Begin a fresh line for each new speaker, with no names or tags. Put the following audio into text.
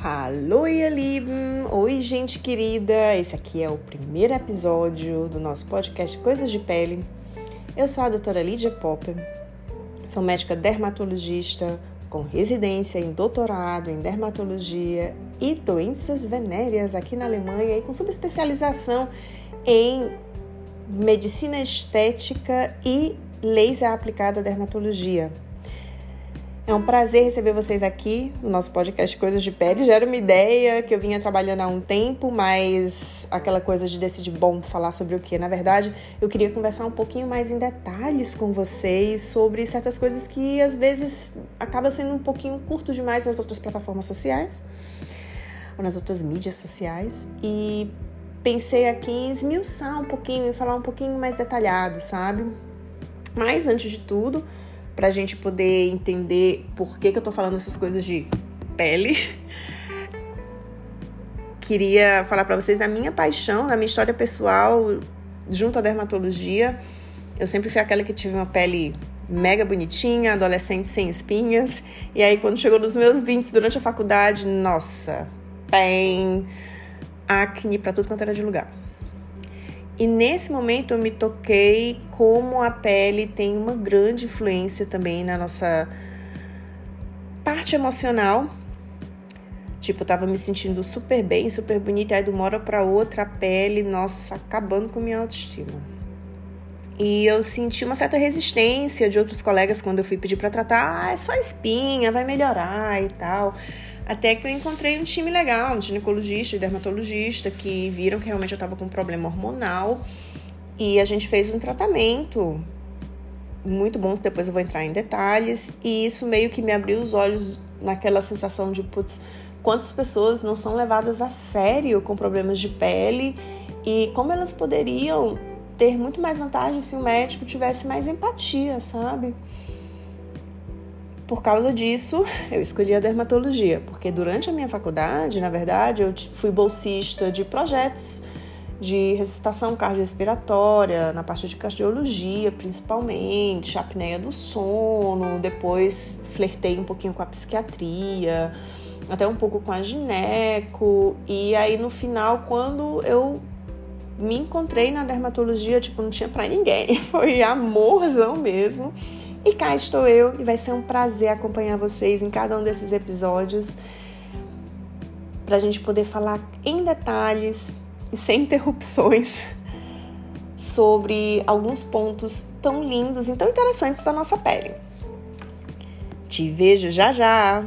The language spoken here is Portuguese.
Hallo, ihr Lieben! Oi, gente querida! Esse aqui é o primeiro episódio do nosso podcast Coisas de Pele. Eu sou a doutora Lídia Popper, sou médica dermatologista com residência em doutorado em dermatologia e doenças venéreas aqui na Alemanha e com subespecialização em medicina estética e laser aplicada à dermatologia. É um prazer receber vocês aqui no nosso podcast Coisas de Pele. Já era uma ideia que eu vinha trabalhando há um tempo, mas aquela coisa de decidir, bom, falar sobre o que? Na verdade, eu queria conversar um pouquinho mais em detalhes com vocês sobre certas coisas que às vezes acaba sendo um pouquinho curto demais nas outras plataformas sociais ou nas outras mídias sociais. E pensei aqui em esmiuçar um pouquinho e falar um pouquinho mais detalhado, sabe? Mas antes de tudo, para a gente poder entender por que, que eu tô falando essas coisas de pele. Queria falar para vocês da minha paixão, da minha história pessoal junto à dermatologia. Eu sempre fui aquela que tive uma pele mega bonitinha, adolescente sem espinhas. E aí, quando chegou nos meus 20 durante a faculdade, nossa, bem, acne para tudo quanto era de lugar. E nesse momento eu me toquei como a pele tem uma grande influência também na nossa parte emocional. Tipo, eu tava me sentindo super bem, super bonita, aí de uma hora pra outra a pele, nossa, acabando com minha autoestima. E eu senti uma certa resistência de outros colegas quando eu fui pedir para tratar, ah, é só espinha, vai melhorar e tal. Até que eu encontrei um time legal, um ginecologista e dermatologista, que viram que realmente eu estava com um problema hormonal. E a gente fez um tratamento muito bom, que depois eu vou entrar em detalhes. E isso meio que me abriu os olhos naquela sensação de, putz, quantas pessoas não são levadas a sério com problemas de pele e como elas poderiam ter muito mais vantagem se o médico tivesse mais empatia, sabe? Por causa disso, eu escolhi a dermatologia, porque durante a minha faculdade, na verdade, eu fui bolsista de projetos de ressuscitação cardiorrespiratória, na parte de cardiologia, principalmente, apneia do sono, depois flertei um pouquinho com a psiquiatria, até um pouco com a gineco, e aí no final, quando eu me encontrei na dermatologia, tipo, não tinha para ninguém, foi amorzão mesmo. E cá estou eu e vai ser um prazer acompanhar vocês em cada um desses episódios para a gente poder falar em detalhes e sem interrupções sobre alguns pontos tão lindos e tão interessantes da nossa pele. Te vejo já já!